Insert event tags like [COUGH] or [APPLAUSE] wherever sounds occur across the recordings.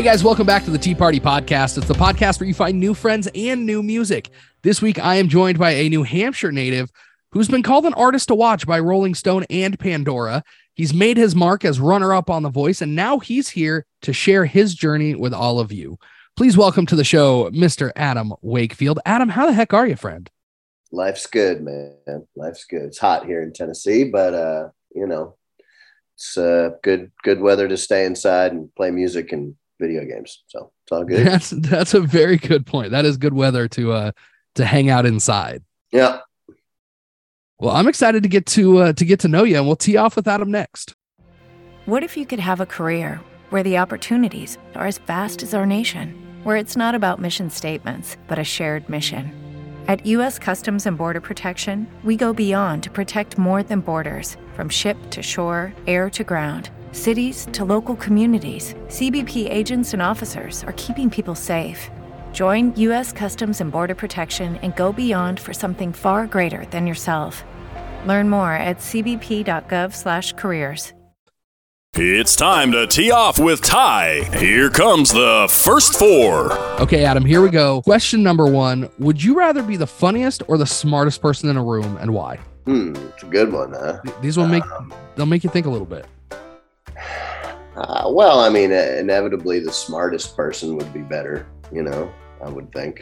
Hey guys, welcome back to the Tee Party Podcast. It's the podcast where you find new friends and new music. This week, I am joined by a New Hampshire native who's been called an artist to watch by Rolling Stone and Pandora. He's made his mark as runner up on The Voice, and now he's here to share his journey with all of you. Please welcome to the show, Mr. Adam Wakefield. Adam, how the heck are you, friend? Life's good, man. Life's good. It's hot here in Tennessee, but uh, you know, it's uh, good good weather to stay inside and play music and video games. So it's all good. That's that's a very good point. That is good weather to uh to hang out inside. Yeah. Well, I'm excited to get to uh, to get to know you, and we'll tee off with Adam next. What if you could have a career where the opportunities are as vast as our nation, where it's not about mission statements, but a shared mission? At U.S. Customs and Border Protection, we go beyond to protect more than borders from ship to shore, air to ground, cities to local communities. CBP agents and officers are keeping people safe. Join U.S. Customs and Border Protection and go beyond for something far greater than yourself. Learn more at cbp.gov/careers. It's time to tee off with Ty. Here comes the first four. Okay, Adam, here we go. Question number one Would you rather be the funniest or the smartest person in a room, and why? Hmm, it's a good one, huh? These will make they'll make you think a little bit. Uh, well, I mean, uh, inevitably, the smartest person would be better. You know, I would think.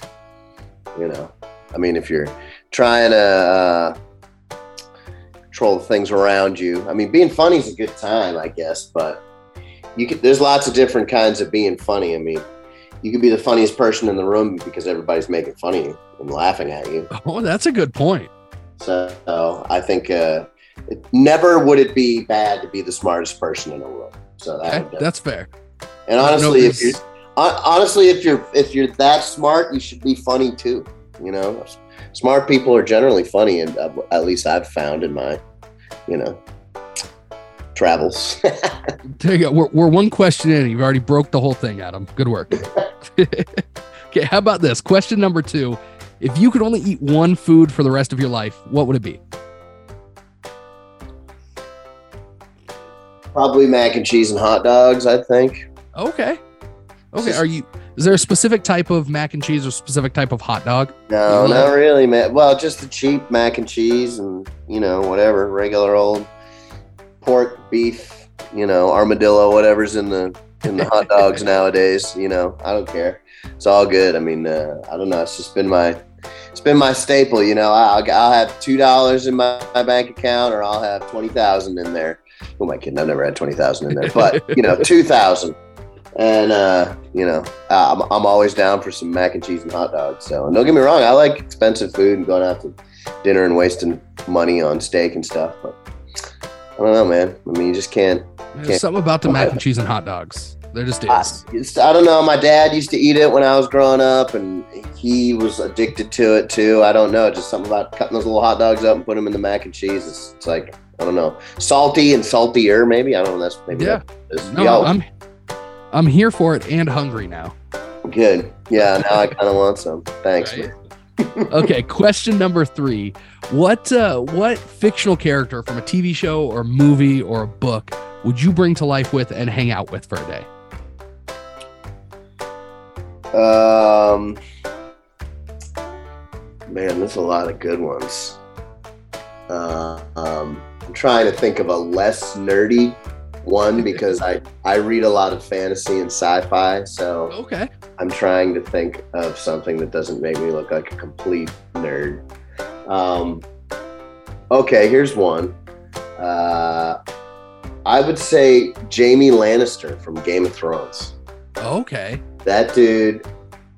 You know, I mean, if you're trying to uh, control the things around you, I mean, being funny is a good time, I guess. But you could. There's lots of different kinds of being funny. I mean, you could be the funniest person in the room because everybody's making fun of you and laughing at you. Oh, that's a good point. So I think uh, it, never would it be bad to be the smartest person in the room. So that Okay, that's fair. and honestly, if you're honestly if you're if you're that smart, you should be funny too. You know, smart people are generally funny, and uh, at least I've found in my, you know, travels. [LAUGHS] There you go. We're, we're one question in. You've already broke the whole thing, Adam. Good work. [LAUGHS] [LAUGHS] okay, how about this? Question number two. If you could only eat one food for the rest of your life, what would it be? Probably mac and cheese and hot dogs. I think. Okay. Okay. Are you is there a specific type of mac and cheese or specific type of hot dog? No, You not really, man. Well, just the cheap mac and cheese and, you know, whatever, regular old pork, beef, you know, armadillo, whatever's in the in the hot dogs [LAUGHS] nowadays, you know. I don't care. It's all good. I mean, uh, I don't know. It's just been my it's been my staple, you know. I'll, I'll have $2 in my, my bank account or I'll have 20,000 in there. Who am I kidding? I've never had 20,000 in there, but, you know, [LAUGHS] 2,000. And, uh, you know, I'm, I'm always down for some mac and cheese and hot dogs. So, and don't get me wrong, I like expensive food and going out to dinner and wasting money on steak and stuff. But I don't know, man. I mean, you just can't. There's Okay. something about the mac and cheese and hot dogs. They're just I, it's- I don't know. My dad used to eat it when I was growing up, and he was addicted to it too. I don't know. Just something about cutting those little hot dogs up and putting them in the mac and cheese. It's, it's like I don't know, salty and saltier. Maybe I don't know. That's maybe Yeah. that. No, Y'all- I'm I'm here for it and hungry now. good. Yeah, now I kind of want some. Thanks. Right? [LAUGHS] okay, question number three. What uh what fictional character from a TV show or movie or a book would you bring to life with and hang out with for a day? Um, man, there's a lot of good ones. Uh, um, I'm trying to think of a less nerdy one because I I read a lot of fantasy and sci-fi, so Okay. I'm trying to think of something that doesn't make me look like a complete nerd. Um, okay, here's one. Uh, I would say Jaime Lannister from Game of Thrones Okay. that dude,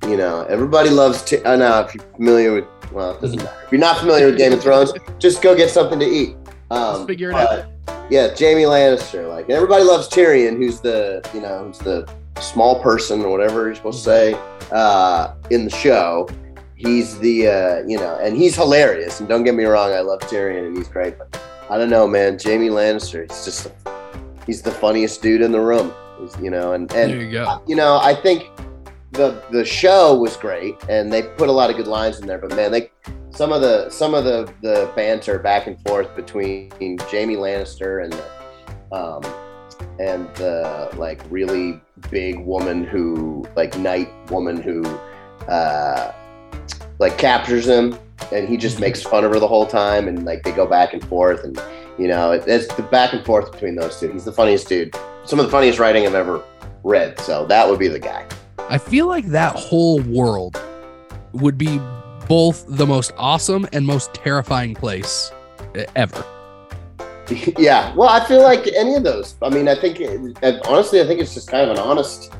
you know, everybody loves. T- I know if you're familiar with, well, it doesn't matter. If you're not familiar with Game of Thrones, just go get something to eat. Um, Just figure it but, Yeah, Jaime Lannister. Like everybody loves Tyrion, who's the, you know, who's the small person or whatever you're supposed to say uh, in the show. He's the, uh, you know, and he's hilarious. And don't get me wrong, I love Tyrion and he's great. But I don't know, man. Jaime Lannister, he's just, he's the funniest dude in the room. He's, you know, and and you go. you know, I think the the show was great and they put a lot of good lines in there, but man, they some of the some of the the banter back and forth between Jaime Lannister and the, um, and the like really big woman who like knight woman who uh, like captures him, and he just makes fun of her the whole time, and like they go back and forth, and you know it, it's the back and forth between those two. He's the funniest dude. Some of the funniest writing I've ever read. So that would be the guy. I feel like that whole world would be both the most awesome and most terrifying place e- ever. [LAUGHS] yeah. Well, I feel like any of those. I mean, I think and honestly, I think it's just kind of an honest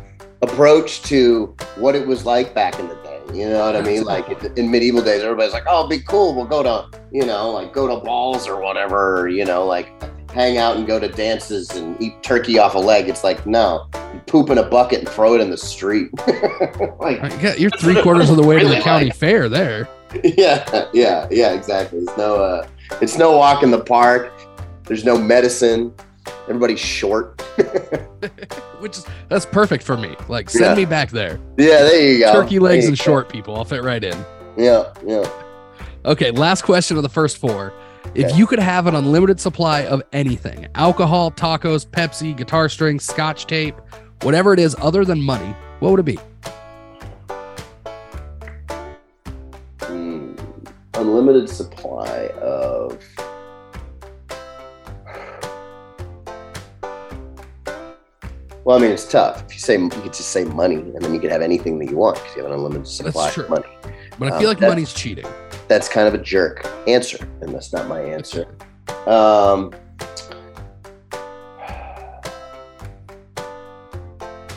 approach to what it was like back in the day. You know what I mean? Like in medieval days, everybody's like, "Oh, be cool. We'll go to you know, like go to balls or whatever. You know, like hang out and go to dances and eat turkey off a leg." It's like, no, you poop in a bucket and throw it in the street. [LAUGHS] like, yeah, You're three quarters of the way to the county like- fair there. [LAUGHS] yeah, yeah, yeah, exactly. It's no, uh, it's no walk in the park. There's no medicine. Everybody's short. [LAUGHS] Which is that's perfect for me. Like send Yeah. me back there. Yeah, there you go. Turkey legs and go. short people. I'll fit right in. Yeah, yeah. Okay, last question of the first four. If Okay. you could have an unlimited supply of anything, alcohol, tacos, Pepsi, guitar strings, scotch tape, whatever it is other than money, what would it be? Mm, unlimited supply of. Well, I mean, it's tough. If you say you could just say money, and then you could have anything that you want because you have an unlimited supply of money. But I Um, feel like money's cheating. That's kind of a jerk answer, and that's not my answer. Um,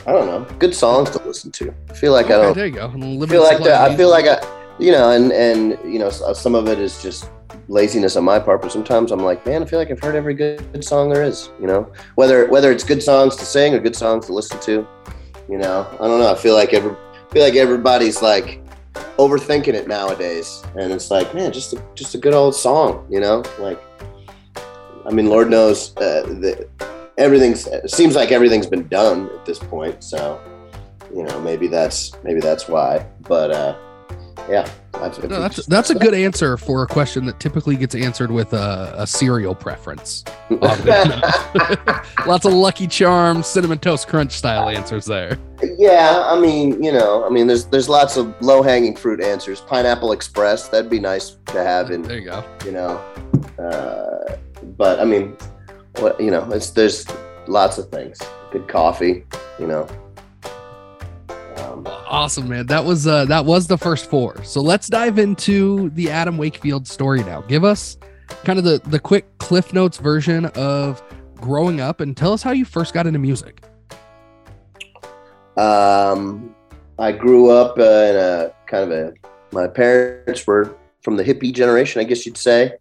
I don't know. Good songs to listen to. I feel like I don't. there you go. I feel like that. I feel like I, you know, and and you know, some of it is just laziness on my part. But sometimes I'm like, man, I feel like I've heard every good, good song there is. You know, whether whether it's good songs to sing or good songs to listen to. You know, I don't know. I feel like every I feel like everybody's like overthinking it nowadays, and it's like, man, just a, just a good old song. You know, like, I mean, Lord knows uh, that everything's. Seems like everything's been done at this point. So you know maybe that's maybe that's why but uh yeah I've- No, that's that's a good answer for a question that typically gets answered with a, a cereal preference. [LAUGHS] [LAUGHS] Lots of Lucky Charms, cinnamon toast crunch style answers there. yeah i mean you know i mean there's there's lots of low-hanging fruit answers pineapple express that'd be nice to have in There you go. you know uh but i mean what you know it's there's lots of things good coffee you know Awesome, man. That was uh that was the first four. So let's dive into the Adam Wakefield story now. Give us kind of the the quick Cliff Notes version of growing up and tell us how you first got into music. Um, I grew up uh, in a kind of a. My parents were from the hippie generation, I guess you'd say,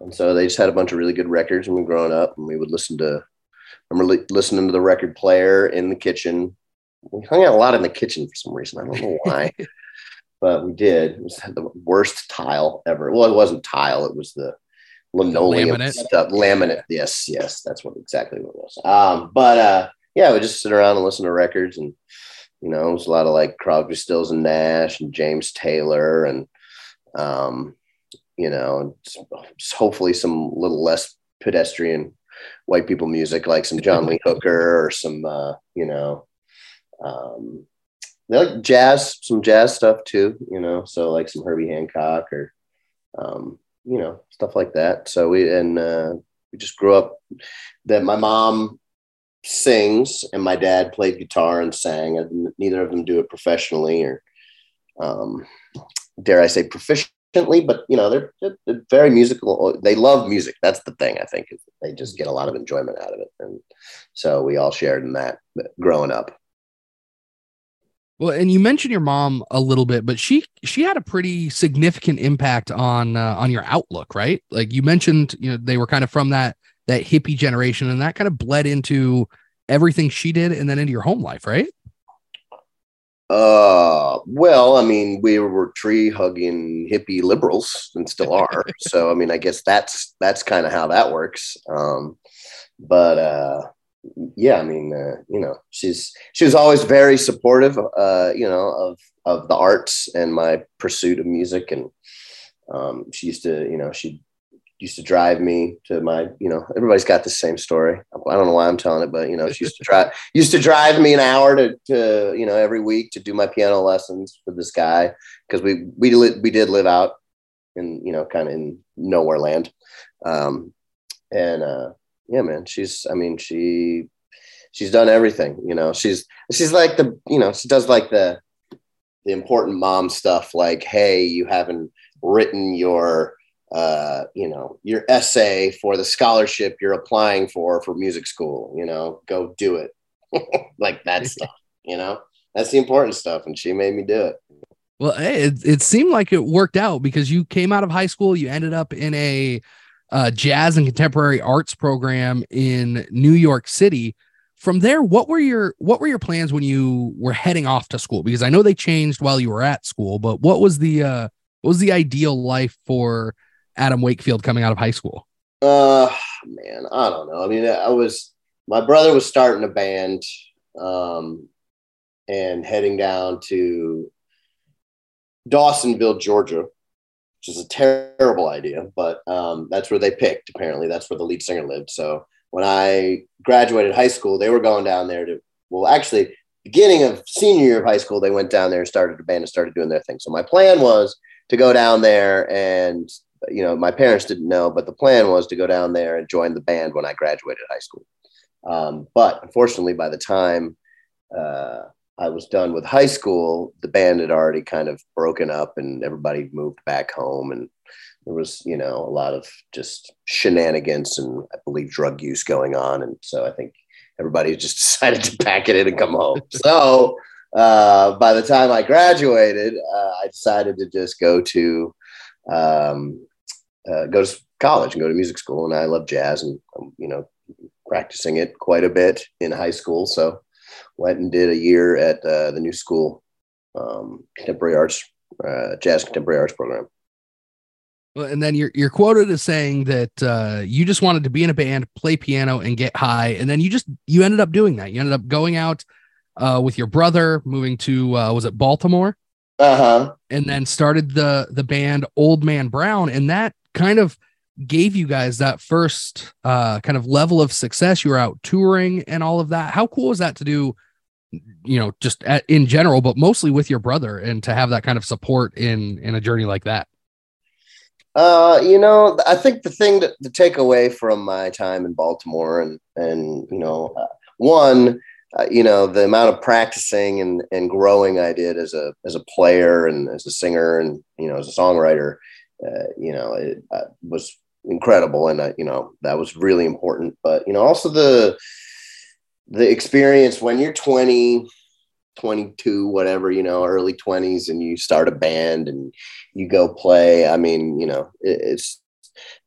and so they just had a bunch of really good records when we were growing up, and we would listen to. I remember listening to the record player in the kitchen. We hung out a lot in the kitchen for some reason. I don't know why, [LAUGHS] but we did. It was the worst tile ever. Well, it wasn't tile; it was the linoleum Laminate. stuff. Laminate. Yes, yes, that's what exactly what it was. Um, but uh, yeah, we just sit around and listen to records, and you know, it was a lot of like Crosby, Stills, and Nash, and James Taylor, and um, you know, hopefully some little less pedestrian white people music, like some John Lee [LAUGHS] Hooker or some, uh, you know, um, they like jazz, some jazz stuff too, you know, so like some Herbie Hancock or, um, you know, stuff like that. So we, and, uh, we just grew up that my mom sings and my dad played guitar and sang and neither of them do it professionally or, um, dare I say proficiently, but you know, they're, they're- very musical. They love music. That's the thing I think they just get a lot of enjoyment out of it. And so we all shared in that growing up. Well, and you mentioned your mom a little bit, but she she had a pretty significant impact on uh, on your outlook, right? Like you mentioned, you know, they were kind of from that that hippie generation, and that kind of bled into everything she did, and then into your home life, right? Uh, well, I mean, we were tree hugging hippie liberals and still are. [LAUGHS] so, I mean, I guess that's that's kind of how that works. Um, but uh, yeah, I mean, uh, you know, she's she was always very supportive, uh, you know, of of the arts and my pursuit of music, and um, she used to, you know, she used to drive me to my, you know, everybody's got the same story. I don't know why I'm telling it, but you know, she used to drive [LAUGHS] used to drive me an hour to, to you know every week to do my piano lessons with this guy. Because we we li- we did live out in you know kind of in nowhere land, um, and uh, yeah, man, she's I mean she she's done everything. You know, she's she's like the you know she does like the the important mom stuff like hey you haven't written your uh, you know, your essay for the scholarship you're applying for for music school. You know, go do it. [LAUGHS] like that [LAUGHS] stuff. You know, that's the important stuff, and she made me do it. Well, hey, it, it seemed like it worked out because you came out of high school, you ended up in a uh, jazz and contemporary arts program in New York City. From there, what were your what were your plans when you were heading off to school? Because I know they changed while you were at school, but what was the uh, what was the ideal life for Adam Wakefield coming out of high school? Uh, man, I don't know. I mean, I was my brother was starting a band, um, and heading down to Dawsonville, Georgia, which is a terrible idea, but um, that's where they picked. Apparently, that's where the lead singer lived. So when I graduated high school, they were going down there to. Well, actually, beginning of senior year of high school, they went down there and started a band and started doing their thing. So my plan was to go down there and you know, my parents didn't know, but the plan was to go down there and join the band when I graduated high school. Um, but unfortunately, by the time uh, I was done with high school, the band had already kind of broken up and everybody moved back home. And there was, you know, a lot of just shenanigans and I believe drug use going on. And so I think everybody [LAUGHS] just decided to pack it in and come home. [LAUGHS] So uh, by the time I graduated, uh, I decided to just go to um, uh, go to college and go to music school. And I love jazz and, um, you know, practicing it quite a bit in high school. So went and did a year at uh, the new school um, contemporary arts, uh, jazz contemporary arts program. Well, and then you're you're quoted as saying that uh, you just wanted to be in a band, play piano, and get high, and then you just you ended up doing that. You ended up going out uh, with your brother, moving to uh, was it Baltimore? Uh-huh. And then started the the band Old Man Brown. And that kind of gave you guys that first uh kind of level of success. You were out touring and all of that. How cool is that to do, you know, just at, in general, but mostly with your brother and to have that kind of support in in a journey like that? Uh, you know, I think the thing to, to take away from my time in Baltimore and and you know, uh, one, uh, you know the amount of practicing and, and growing I did as a as a player and as a singer and you know as a songwriter, uh, you know it uh, was incredible and uh, you know that was really important. But you know also the the experience when you're 20, 22, whatever you know, early 20s, and you start a band and you go play. I mean, you know, it, it's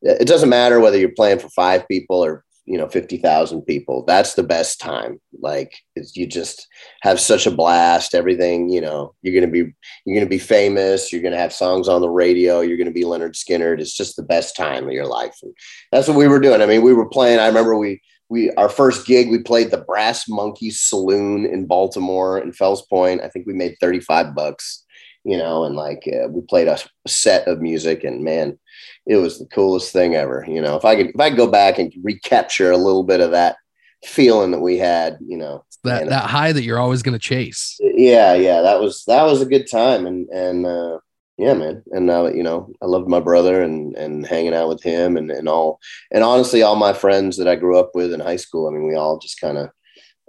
it doesn't matter whether you're playing for five people or you know 50,000 people that's the best time. Like you just have such a blast everything you know you're going to be you're going to be famous you're going to have songs on the radio you're going to be Lynyrd Skynyrd it's just the best time of your life. And that's what we were doing. I mean we were playing i remember we we our first gig we played the brass Monkey saloon in baltimore in fells point. I think we made 35 bucks you know and like uh, we played a set of music and man it was the coolest thing ever. You know, if I could if I could go back and recapture a little bit of that feeling that we had, you know, that that high that you're always going to chase. Yeah, yeah, that was that was a good time, and and uh, yeah, man, and now uh, you know I loved my brother and and hanging out with him and and all, and honestly, all my friends that I grew up with in high school. I mean, we all just kind of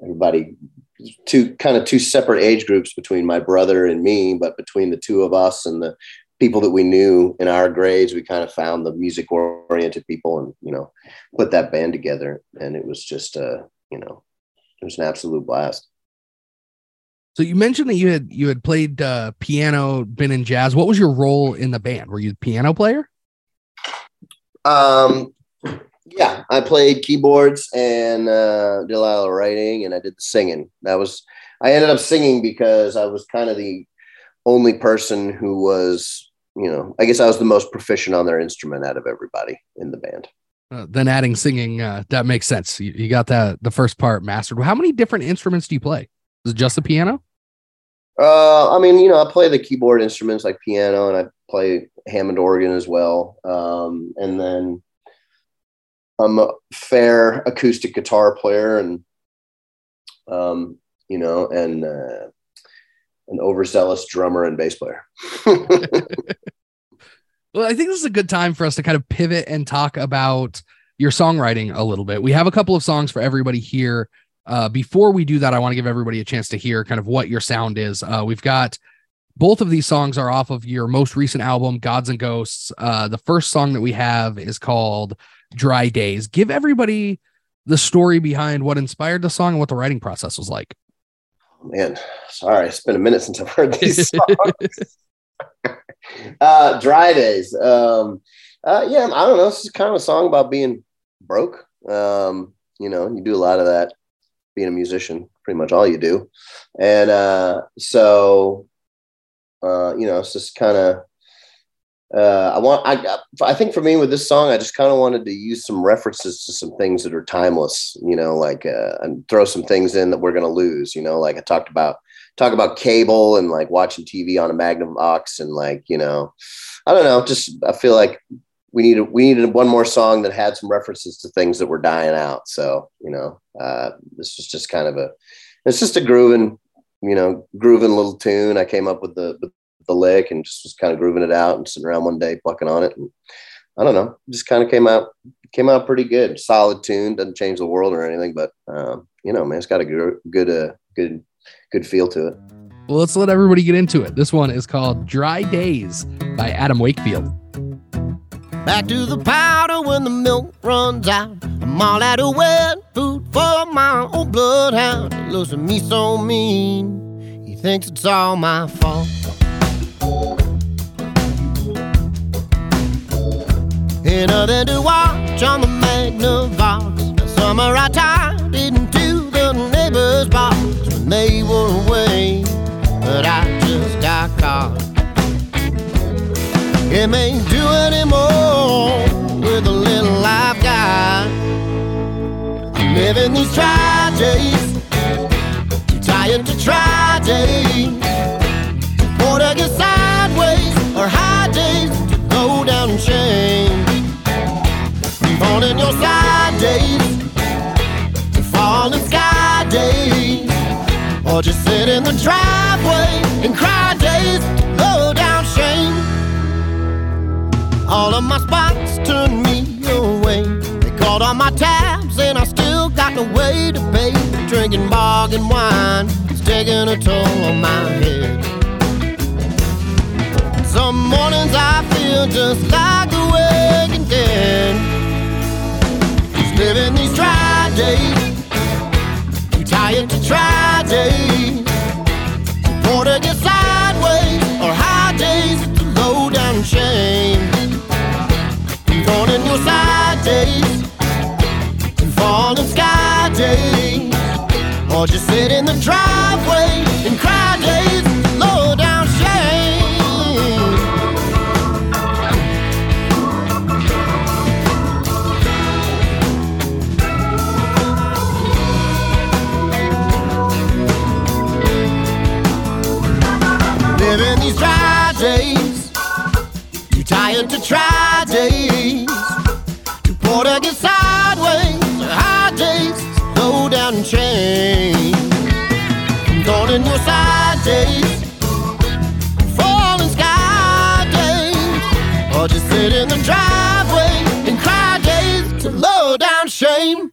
everybody two kind of two separate age groups between my brother and me, but between the two of us and the people that we knew in our grades, we kind of found the music oriented people and, you know, put that band together. And it was just, uh, you know, it was an absolute blast. So you mentioned that you had you had played uh, piano, been in jazz. What was your role in the band? Were you the piano player? Um, yeah, I played keyboards and uh, did a lot of writing, and I did the singing. That was I ended up singing because I was kind of the only person who was you know, I guess I was the most proficient on their instrument out of everybody in the band. Uh, then adding singing, uh, that makes sense. You, you, got that the first part mastered. How many different instruments do you play? Is it just the piano? Uh, I mean, you know, I play the keyboard instruments like piano, and I play Hammond organ as well. Um, and then I'm a fair acoustic guitar player and um, you know, and uh, an overzealous drummer and bass player. [LAUGHS] Well, I think this is a good time for us to kind of pivot and talk about your songwriting a little bit. We have a couple of songs for everybody here. Uh, before we do that, I want to give everybody a chance to hear kind of what your sound is. Uh, we've got both of these songs are off of your most recent album, Gods and Ghosts. Uh, the first song that we have is called Dry Days. Give everybody the story behind what inspired the song and what the writing process was like. Man, sorry, it's been a minute since I've heard these [LAUGHS] songs. [LAUGHS] uh, dry days. Um, uh, yeah, I don't know. This is kind of a song about being broke. Um, you know, you do a lot of that being a musician, pretty much all you do. And uh, so, uh, you know, it's just kind of, uh, I want, I, I think for me with this song, I just kind of wanted to use some references to some things that are timeless, you know, like, uh, and throw some things in that we're to lose, you know, like I talked about talk about cable and like watching TV on a Magnavox and like, you know, I don't know, just I feel like we needed we needed one more song that had some references to things that were dying out. So, you know, uh, this was just kind of a it's just a grooving, you know, grooving little tune. I came up with the the lick and just was kind of grooving it out and sitting around one day plucking on it. And I don't know, just kind of came out came out pretty good. Solid tune, doesn't change the world or anything, but um, you know, man, it's got a good good uh, good good feel to it. Well, let's let everybody get into it. This one is called Dry Days by Adam Wakefield. Back to the powder when the milk runs out. I'm all out of wet food for my old bloodhound. He looks at me so mean. He thinks it's all my fault. Ain't nothing to watch on the Magnavox. Summer I tied into the neighbor's box when they were away, but I just got caught. It ain't do anymore with the little I've got. I'm living these try days, too tired to try days. Or to get sideways or high days to go down in shame. In your side days, to fall in sky days. Or just sit in the driveway and cry days low down shame. All of my spots turned me away. They called on my tabs, and I still got no way to pay. Drinking bargain wine is taking a toll on my head. Some mornings I feel just like living these dry days, too tired to try days. Or to get sideways or high days to low down shame. Born in your side days and falling sky days. Or just sit in the driveway days, falling sky days, or just sit in the driveway and cry days to low down shame.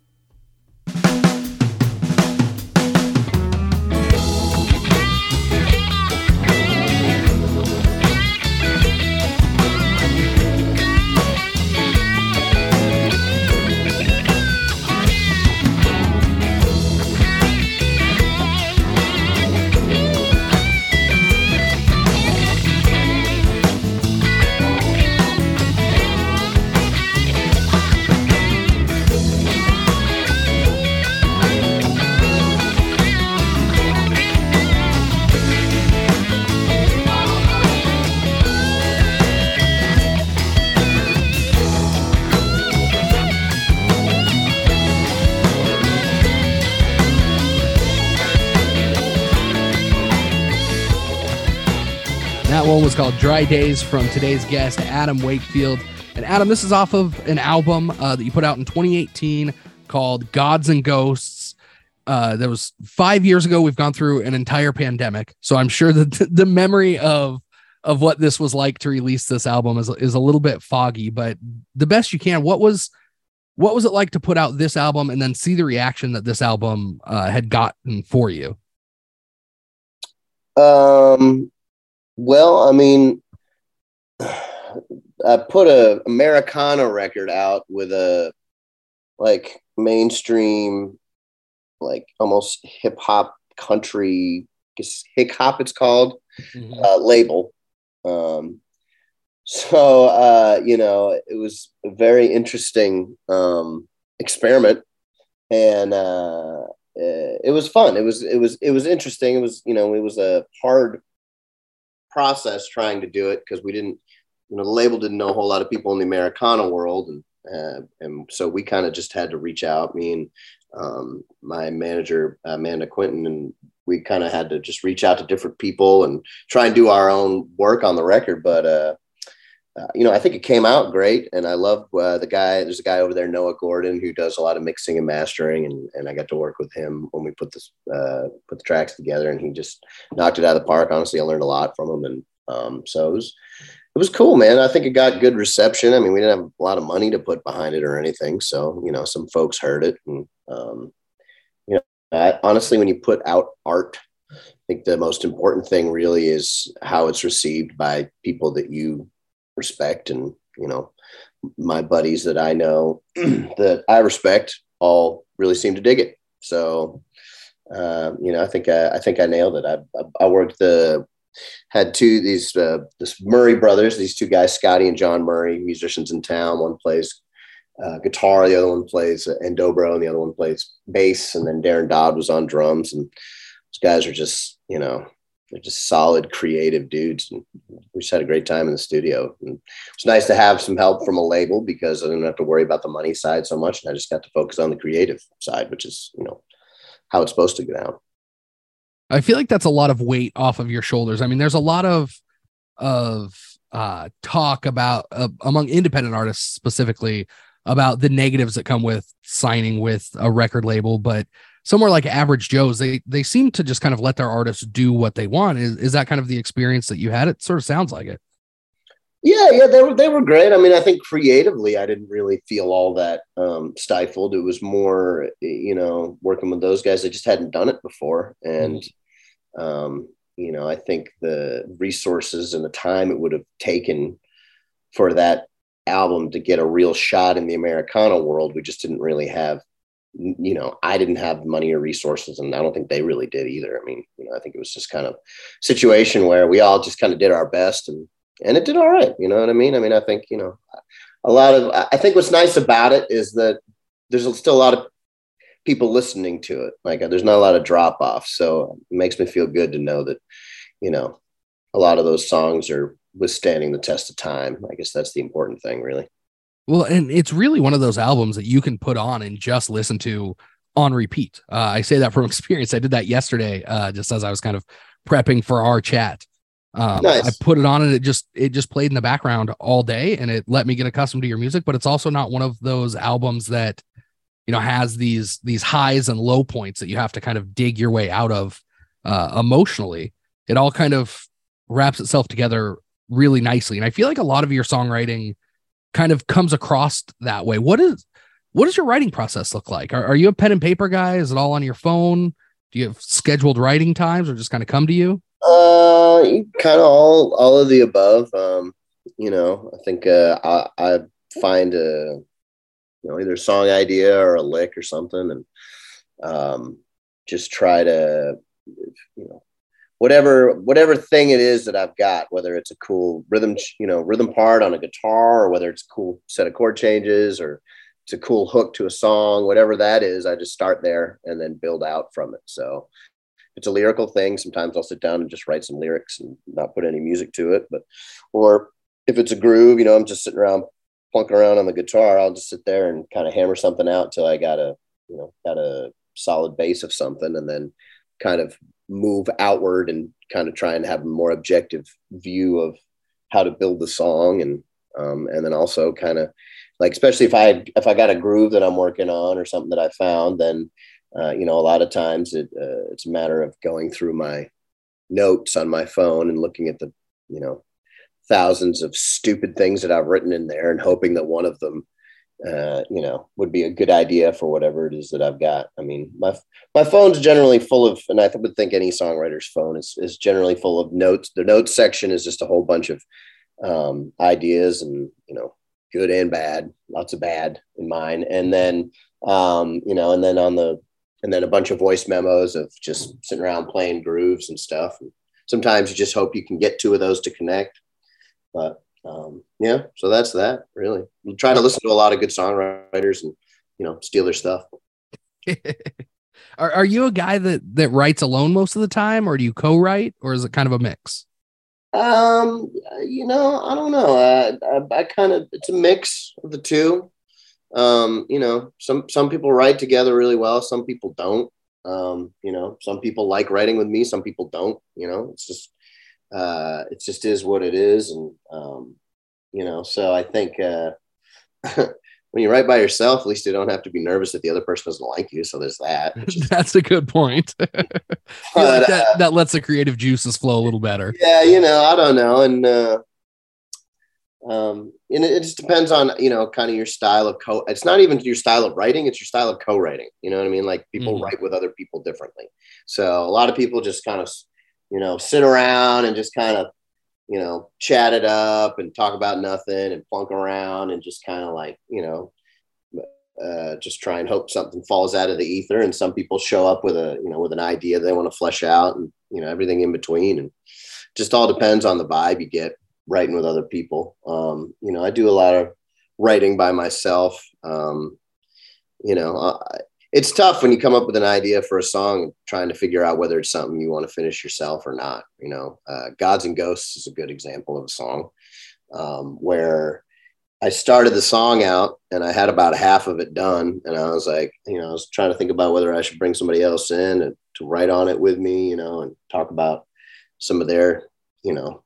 One was called Dry Days from today's guest, Adam Wakefield. And Adam, this is off of an album uh, that you put out in 2018 called Gods and Ghosts. Uh, that was five years ago. We've gone through an entire pandemic, so I'm sure that [LAUGHS] the memory of of what this was like to release this album is is a little bit foggy. But the best you can, what was what was it like to put out this album and then see the reaction that this album uh, had gotten for you? Um, well, I mean, I put a Americana record out with a like mainstream, like almost hip hop country, hip hop it's called, Mm-hmm. uh, label. Um, so uh, you know, it was a very interesting um, experiment, and uh, uh, it was fun. It was it was it was interesting. It was you know it was a hard process trying to do it because we didn't you know the label didn't know a whole lot of people in the Americana world and uh, and so we kind of just had to reach out. Me and um, my manager Amanda Quinton and we kind of had to just reach out to different people and try and do our own work on the record. But uh, uh, you know, I think it came out great, and I love uh, the guy. There's a guy over there, Noah Gordon, who does a lot of mixing and mastering, and, and I got to work with him when we put this uh, put the tracks together, and he just knocked it out of the park. Honestly, I learned a lot from him, and um, so it was it was cool, man. I think it got good reception. I mean, we didn't have a lot of money to put behind it or anything, so you know, some folks heard it, and um, you know, I, honestly, when you put out art, I think the most important thing really is how it's received by people that you respect and you know my buddies that i know [CLEARS THROAT] that i respect all really seem to dig it. So um, you know i think I, I think i nailed it. I, I worked the had two these uh, this murray brothers these two guys scotty and john murray musicians in town. One plays uh, guitar the other one plays uh, and dobro and the other one plays bass. And then darren dodd was on drums. And those guys are just you know they're just solid creative dudes and we just had a great time in the studio and it's nice to have some help from a label because i didn't have to worry about the money side so much and i just got to focus on the creative side which is you know how it's supposed to go down I feel like that's a lot of weight off of your shoulders. I mean, there's a lot of of uh, talk about uh, among independent artists specifically about the negatives that come with signing with a record label, but somewhere like Average Joe's, they they seem to just kind of let their artists do what they want. Is is that kind of the experience that you had? It sort of sounds like it. Yeah, yeah, they were they were great. I mean, I think creatively, I didn't really feel all that um, stifled. It was more, you know, working with those guys. I just hadn't done it before, and um, you know, I think the resources and the time it would have taken for that album to get a real shot in the Americana world, we just didn't really have. You know, I didn't have money or resources, and I don't think they really did either. I mean, you know, I think it was just kind of situation where we all just kind of did our best and and it did all right. You know what I mean? I mean, I think, you know, a lot of, I think what's nice about it is that there's still a lot of people listening to it. Like uh, there's not a lot of drop off. So it makes me feel good to know that, you know, a lot of those songs are withstanding the test of time. I guess that's the important thing, really. Well, and it's really one of those albums that you can put on and just listen to on repeat. Uh, I say that from [LAUGHS] experience. I did that yesterday, uh, just as I was kind of prepping for our chat. Um, Nice. I put it on and it just it just played in the background all day, and it let me get accustomed to your music. But it's also not one of those albums that you know has these these highs and low points that you have to kind of dig your way out of uh, emotionally. It all kind of wraps itself together really nicely, and I feel like a lot of your songwriting kind of comes across that way. What is what does your writing process look like? Are, are you a pen and paper guy? Is it all on your phone? Do you have scheduled writing times or just kind of come to you? Uh, kind of all all of the above. Um, you know, I think uh, I, I find a you know either song idea or a lick or something, and um, just try to you know whatever whatever thing it is that I've got, whether it's a cool rhythm you know rhythm part on a guitar or whether it's a cool set of chord changes or it's a cool hook to a song, whatever that is, I just start there and then build out from it. So it's a lyrical thing. Sometimes I'll sit down and just write some lyrics and not put any music to it. But, or if it's a groove, you know, I'm just sitting around plunking around on the guitar. I'll just sit there and kind of hammer something out till I got a, you know, got a solid base of something and then kind of move outward and kind of try and have a more objective view of how to build the song and, Um, and then also kind of like, especially if I if I got a groove that I'm working on or something that I found, then uh, you know, a lot of times it uh, it's a matter of going through my notes on my phone and looking at the you know thousands of stupid things that I've written in there and hoping that one of them uh, you know, would be a good idea for whatever it is that I've got. I mean, my my phone's generally full of, and I would think any songwriter's phone is is generally full of notes. The notes section is just a whole bunch of um, ideas and you know, good and bad, lots of bad in mine, and then um, you know, and then on the and then a bunch of voice memos of just sitting around playing grooves and stuff. And sometimes you just hope you can get two of those to connect, but um, yeah, so that's that really. We try to listen to a lot of good songwriters and you know steal their stuff. [LAUGHS] are, are you a guy that that writes alone most of the time, or do you co-write, or is it kind of a mix? Um, you know, I don't know. I, I, I kind of it's a mix of the two. Um, you know, some some people write together really well, some people don't. Um, you know, some people like writing with me, some people don't. You know, it's just uh, it just is what it is, and um, you know. So I think uh, [LAUGHS] when you write by yourself, at least you don't have to be nervous that the other person doesn't like you. So there's that. [LAUGHS] That's a good point. [LAUGHS] but, like that, uh, that lets the creative juices flow a little better. Yeah, you know, I don't know, and uh, um, and it, it just depends on you know kind of your style of co. It's not even your style of writing; it's your style of co-writing. You know what I mean? Like people mm-hmm. write with other people differently. So a lot of people just kind of you know, sit around and just kind of, you know, chat it up and talk about nothing and plunk around and just kind of like, you know, uh, just try and hope something falls out of the ether. And some people show up with a, you know, with an idea they want to flesh out and, you know, everything in between. And just all depends on the vibe you get writing with other people. Um, you know, I do a lot of writing by myself. Um, you know, I, it's tough when you come up with an idea for a song trying to figure out whether it's something you want to finish yourself or not you know? Uh, gods and ghosts is a good example of a song um, where i started the song out and i had about half of it done and i was like you know i was trying to think about whether i should bring somebody else in and to write on it with me you know and talk about some of their you know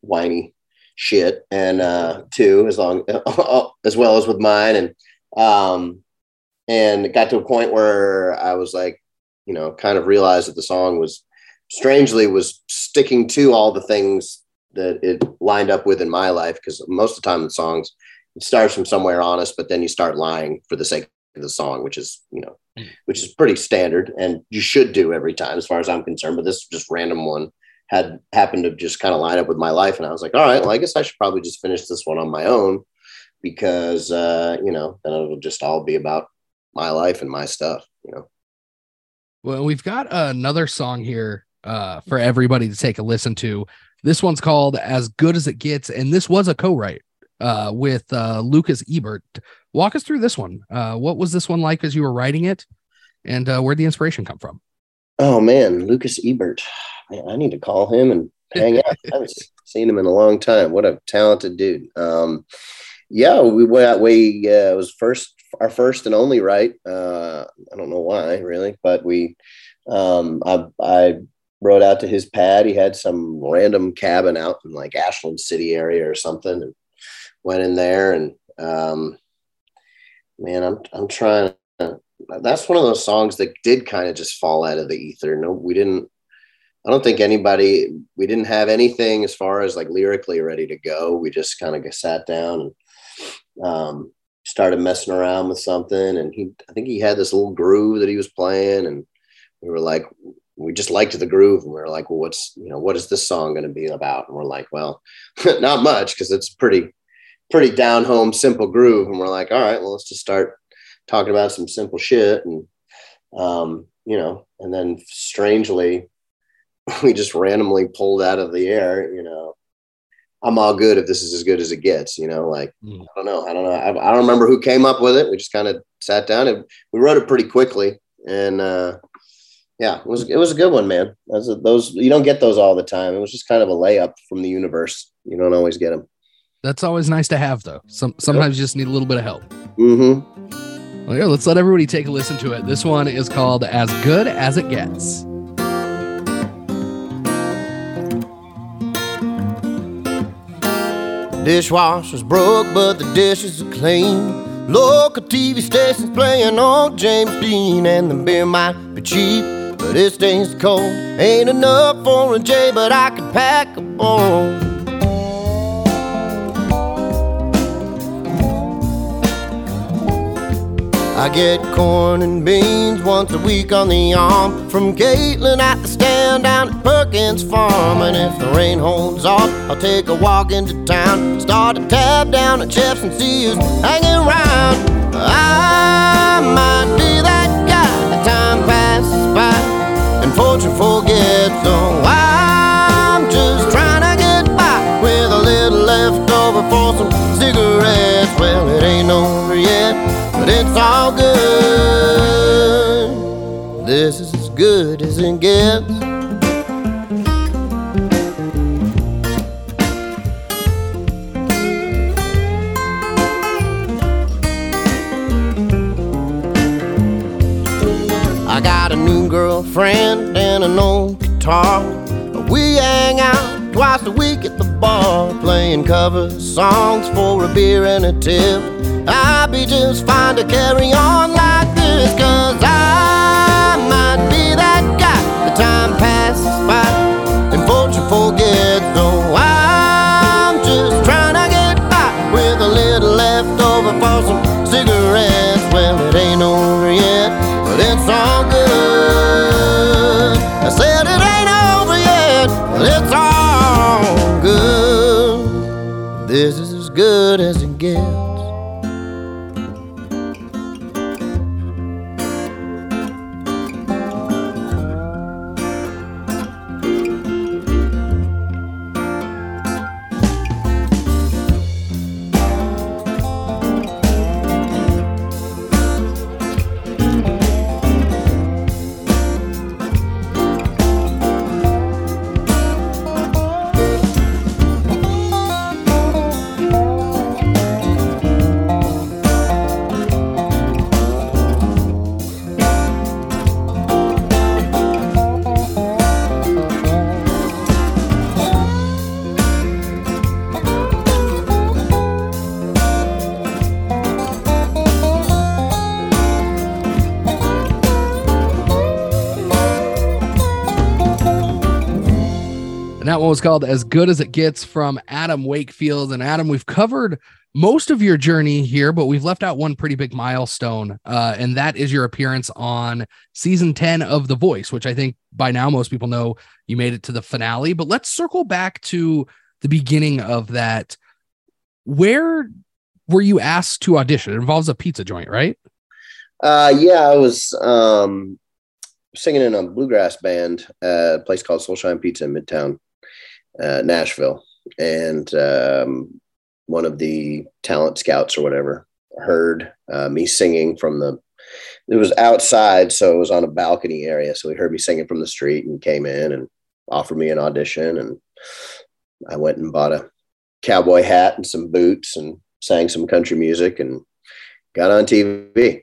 whiny shit. And uh too as long [LAUGHS] as well as with mine. And um and it got to a point where I was like, you know, kind of realized that the song was strangely was sticking to all the things that it lined up with in my life because most of the time the songs it starts from somewhere honest but then you start lying for the sake of the song which is you know which is pretty standard and you should do every time as far as i'm concerned but this just random one had happened to just kind of line up with my life and i was like all right well i guess i should probably just finish this one on my own because uh you know then it'll just all be about my life and my stuff, you know. Well, we've got another song here uh, for everybody to take a listen to. This one's called As Good as It Gets, and this was a co-write uh, with uh, Lucas Ebert. Walk us through this one. Uh, what was this one like as you were writing it, and uh, where'd the inspiration come from? Oh man, Lucas Ebert. Man, I need to call him and hang out. I haven't seen him in a long time. What a talented dude. Um, yeah, we went. We uh, was first our first and only right. Uh, I don't know why really, but we, um, I, I wrote out to his pad. He had some random cabin out in like Ashland City area or something, and went in there. And um, man, I'm I'm trying. To, that's one of those songs that did kind of just fall out of the ether. No, we didn't. I don't think anybody. We didn't have anything as far as like lyrically ready to go. We just kind of sat down and um, started messing around with something and he I think he had this little groove that he was playing and we were like we just liked the groove and we were like well what's you know what is this song going to be about? And we're like well [LAUGHS] not much because it's pretty pretty down home simple groove and we're like all right well let's just start talking about some simple shit and um you know and then strangely [LAUGHS] we just randomly pulled out of the air you know I'm all good if this is as good as it gets, you know, like, mm. I don't know. I don't know. I, I, don't remember who came up with it. We just kind of sat down and we wrote it pretty quickly. And, uh, yeah, it was, it was a good one, man. Those, those, you don't get those all the time. It was just kind of a layup from the universe. You don't always get them. That's always nice to have though. Some, sometimes yep. you just need a little bit of help. Mm-hmm. Well, yeah, let's let everybody take a listen to it. This one is called As Good as It Gets. Dishwasher's broke, but the dishes are clean. Local TV stations playing on James Dean, and the beer might be cheap, but it stays cold. Ain't enough for a J, but I could pack a bowl. I get corn and beans once a week on the arm from Caitlin at the stand down at Perkins Farm. And if the rain holds off, I'll take a walk into town, start a tab down at Chef's and see who's hanging around. I might be that guy that time passes by and fortune forgets. So I'm just trying to get by with a little left over for some cigarettes. Well, it ain't over yet but it's all good. This is as good as it gets. I got a new girlfriend and an old guitar. Twice a week at the bar, playing cover songs for a beer and a tip. I'd be just fine to carry on like this, cause I This is as good as it gets. That one was called As Good as It Gets from Adam Wakefield. And Adam, we've covered most of your journey here, but we've left out one pretty big milestone. Uh, and that is your appearance on season 10 of The Voice, which I think by now most people know you made it to the finale. But let's circle back to the beginning of that. Where were you asked to audition? It involves a pizza joint, right? Uh, yeah, I was um, singing in a bluegrass band at a place called Soulshine Pizza in Midtown, uh, Nashville, and um, one of the talent scouts or whatever heard uh, me singing from the. It was outside, so it was on a balcony area. So he heard me singing from the street and came in and offered me an audition, and I went and bought a cowboy hat and some boots and sang some country music and got on TV.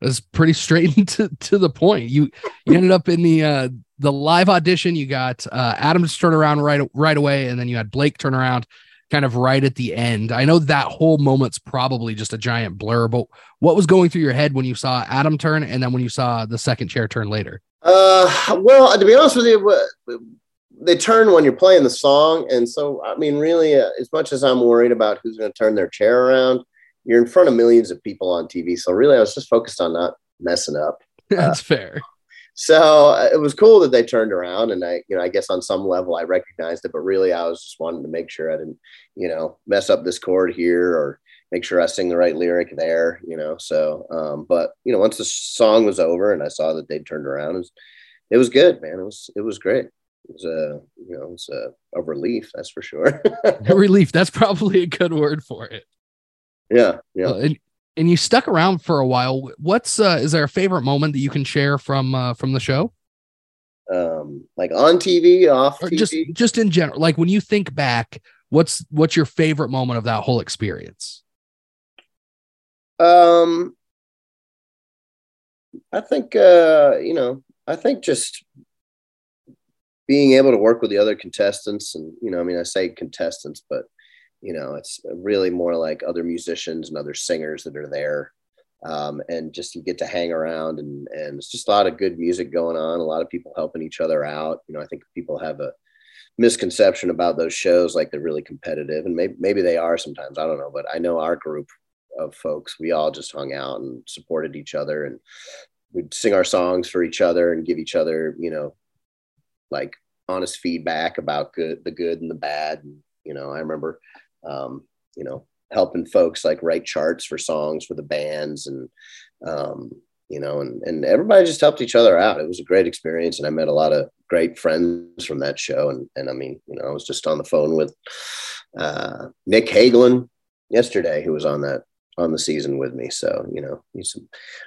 That's pretty [LAUGHS] straight [LAUGHS] to, to the point. You you ended up in the uh the live audition. You got uh Adams turn around right right away, and then you had Blake turn around kind of right at the end. I know that whole moment's probably just a giant blur, but what was going through your head when you saw Adam turn and then when you saw the second chair turn later? Uh, well, to be honest with you, they turn when you're playing the song, and so I mean, really, uh, as much as I'm worried about who's going to turn their chair around, you're in front of millions of people on TV. So really, I was just focused on not messing up. [LAUGHS] That's fair. So uh, it was cool that they turned around, and I, you know, I guess on some level I recognized it, but really, I was just wanting to make sure I didn't, you know, mess up this chord here or make sure I sing the right lyric there, you know. So, um, but you know, once the song was over and I saw that they turned around, it was, it was good, man. It was, it was great. It was a, you know, it was a, a relief, that's for sure. [LAUGHS] Relief. That's probably a good word for it. yeah, yeah. Uh, and and you stuck around for a while. What's uh is there a favorite moment that you can share from uh from the show? Um, like on TV, off TV. just just in general, like when you think back, what's what's your favorite moment of that whole experience? Um, I think uh, you know, I think just being able to work with the other contestants and you know i mean i say contestants but you know it's really more like other musicians and other singers that are there. Um, and just you get to hang around and and it's just a lot of good music going on a lot of people helping each other out. You know i think people have a misconception about those shows like they're really competitive and maybe maybe they are sometimes i don't know but i know our group of folks we all just hung out and supported each other and we'd sing our songs for each other and give each other you know like honest feedback about good the good and the bad. And, you know i remember um, you know helping folks like write charts for songs for the bands and um, you know and and everybody just helped each other out. It was a great experience and i met a lot of great friends from that show. And and i mean you know i was just on the phone with uh, nick hagelin yesterday who was on that on the season with me. So you know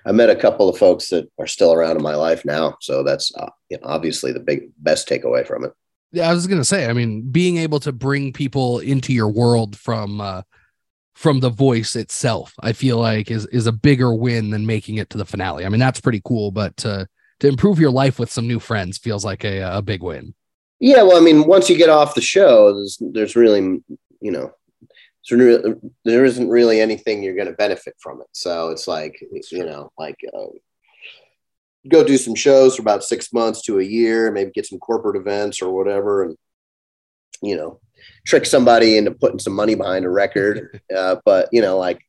i met a couple of folks that are still around in my life now. So that's uh, you know, obviously the big best takeaway from it yeah i was gonna say i mean being able to bring people into your world from uh from the voice itself i feel like is is a bigger win than making it to the finale. I mean that's pretty cool but to to improve your life with some new friends feels like a, a big win. Yeah well i mean once you get off the show there's, there's really you know there isn't really anything you're going to benefit from it. So it's like you know like uh, go do some shows for about six months to a year maybe get some corporate events or whatever and you know trick somebody into putting some money behind a record. [LAUGHS] Uh, but you know, like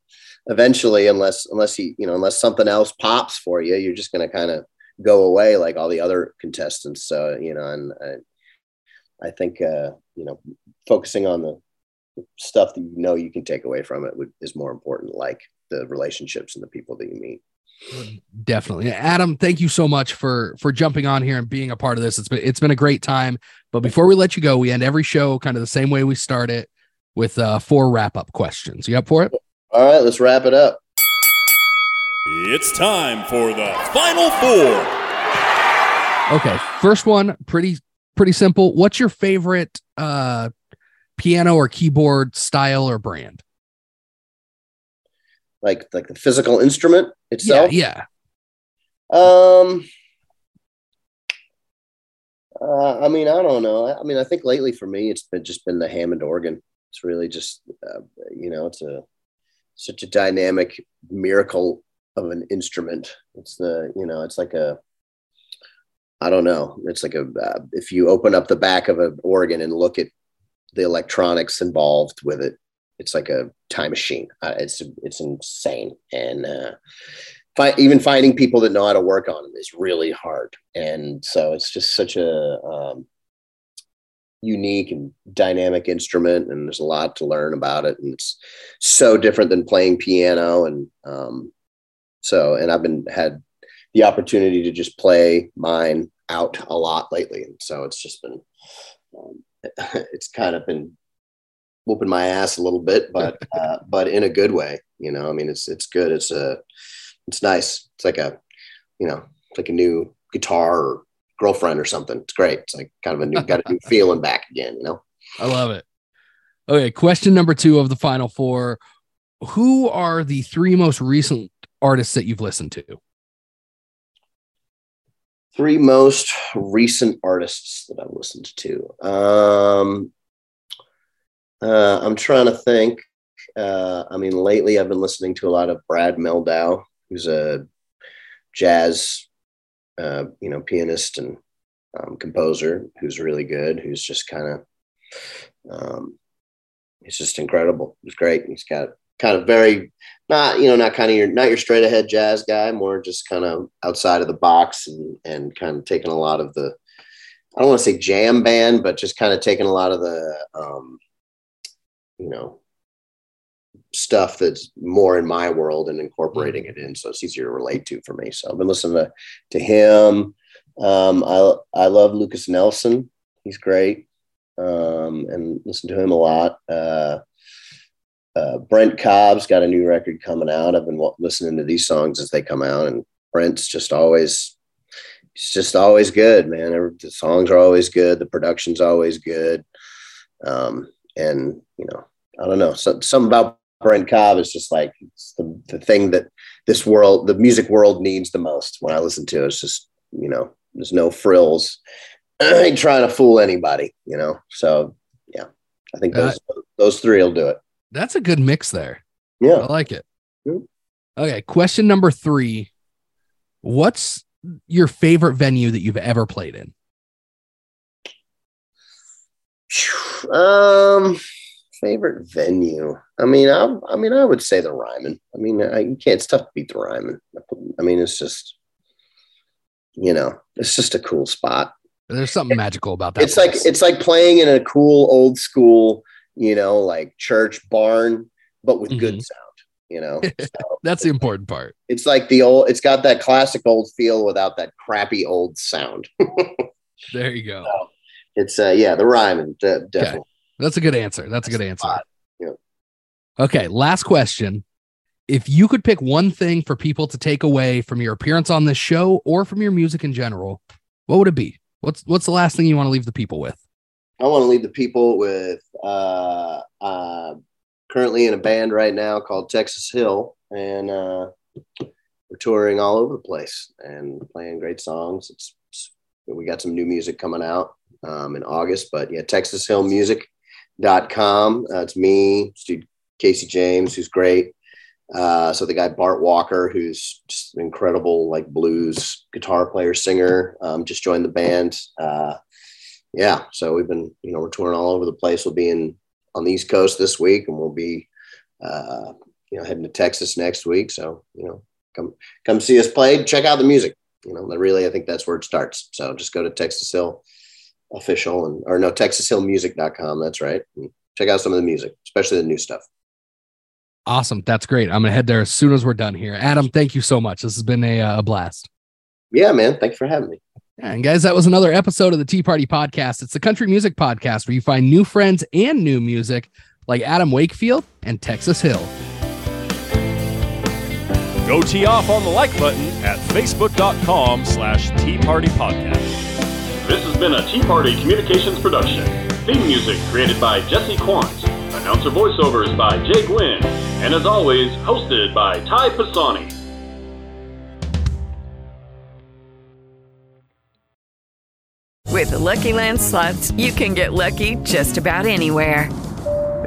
eventually, unless unless you you know unless something else pops for you, you're just going to kind of go away like all the other contestants. So you know, and I, I think uh, you know focusing on the stuff that you know you can take away from it would, is more important, like the relationships and the people that you meet. Definitely. Adam, thank you so much for for jumping on here and being a part of this. It's been it's been a great time. But before we let you go, we end every show kind of the same way we start it with uh four wrap-up questions. You up for it? All right, let's wrap it up. It's time for the final four. Okay, first one, pretty pretty simple. What's your favorite uh piano or keyboard style or brand? Like like the physical instrument itself. Yeah. yeah. Um. Uh, I mean, I don't know. I mean, I think lately for me, it's been just been the Hammond organ. It's really just, uh, you know, it's a such a dynamic miracle of an instrument. It's the, you know, it's like a, I don't know. It's like a, uh, if you open up the back of an organ and look at the electronics involved with it, it's like a time machine. Uh, it's it's insane, and uh, fi- even finding people that know how to work on them is really hard. And so it's just such a um, unique and dynamic instrument, and there's a lot to learn about it. And it's so different than playing piano, and um, so and I've been had the opportunity to just play mine out a lot lately, and so it's just been. Um, [LAUGHS] it's kind of been whooping my ass a little bit, [LAUGHS] but uh, but in a good way. You know, I mean, it's it's good. It's a it's nice. It's like a you know like a new guitar or girlfriend or something. It's great. It's like kind of a new got a new [LAUGHS] feeling back again. You know. I love it. Okay, question number two of the final four: Who are the three most recent artists that you've listened to? Three most recent artists that I've listened to. Um, uh, I'm trying to think. Uh, I mean, lately I've been listening to a lot of Brad Mehldau, who's a jazz, uh, you know, pianist and um, composer who's really good. Who's just kind of, um, he's just incredible. He's great. He's got kind of very not you know not kind of your not your straight ahead jazz guy, more just kind of outside of the box and and kind of taking a lot of the I don't want to say jam band, but just kind of taking a lot of the um, you know stuff that's more in my world and incorporating it in. So it's easier to relate to for me. So i've been listening to, to him. Um, I, I love Lukas Nelson. He's great. Um, and listen to him a lot. Uh, uh, brent cobb's got a new record coming out. I've been listening to these songs as they come out. And brent's just always he's just always good man. The songs are always good. The production's always good. Um, and you know I don't know. So, something about Brent Cobb is just like it's the, the thing that this world, the music world needs the most when I listen to it. It's just, you know, there's no frills. I [CLEARS THROAT] ain't trying to fool anybody, you know. So yeah, I think those those three will do it. That's a good mix there. Yeah. I like it. Okay, question number three. What's your favorite venue that you've ever played in? Um, favorite venue. I mean, I, I mean, I would say the Ryman. I mean, I, you can't. It's tough to beat the Ryman. I mean, it's just, you know, it's just a cool spot. There's something magical about that. it's like it's like playing in a cool old school, you know, like church barn, but with good Mhm. sound. You know, [LAUGHS] so that's the important part. it's like the old. It's got that classic old feel without that crappy old sound. [LAUGHS] There you go. It's uh, yeah, the Ryman, de- definitely. That's a good answer. That's a good answer. spot. Yeah. Okay, last question. If you could pick one thing for people to take away from your appearance on this show or from your music in general, what would it be? What's what's the last thing you want to leave the people with? I want to leave the people with uh, uh, currently in a band right now called Texas Hill, and uh, we're touring all over the place and playing great songs. It's, it's- we got some new music coming out um, in August, but yeah, TexasHillMusic.com. Uh, it's me, Casey James, who's great. Uh, so the guy Bart Walker, who's just an incredible like blues guitar player singer, um, just joined the band. Uh, yeah, so we've been, you know, we're touring all over the place. We'll be in on the East Coast this week, and we'll be, uh, you know, heading to Texas next week. So, you know, come come see us play. Check out the music. You know, really, I think that's where it starts. So just go to Texas Hill official and or no TexasHillMusic.com. That's right. And check out some of the music, especially the new stuff. Awesome. That's great. I'm gonna head there as soon as we're done here. Adam, thank you so much. This has been a, uh, a blast. Yeah, man. thanks for having me. And guys, that was another episode of the Tee Party Podcast. It's the country music podcast where you find new friends and new music like Adam Wakefield and Texas Hill. Go tee off on the like button at facebook.com slash Tee Party Podcast. This has been a Tee Party Communications production. Theme music created by Jesse Quandt. Announcer voiceovers by Jay Gwinn. And as always, hosted by Ty Pisani. With the Lucky Land slots, you can get lucky just about anywhere.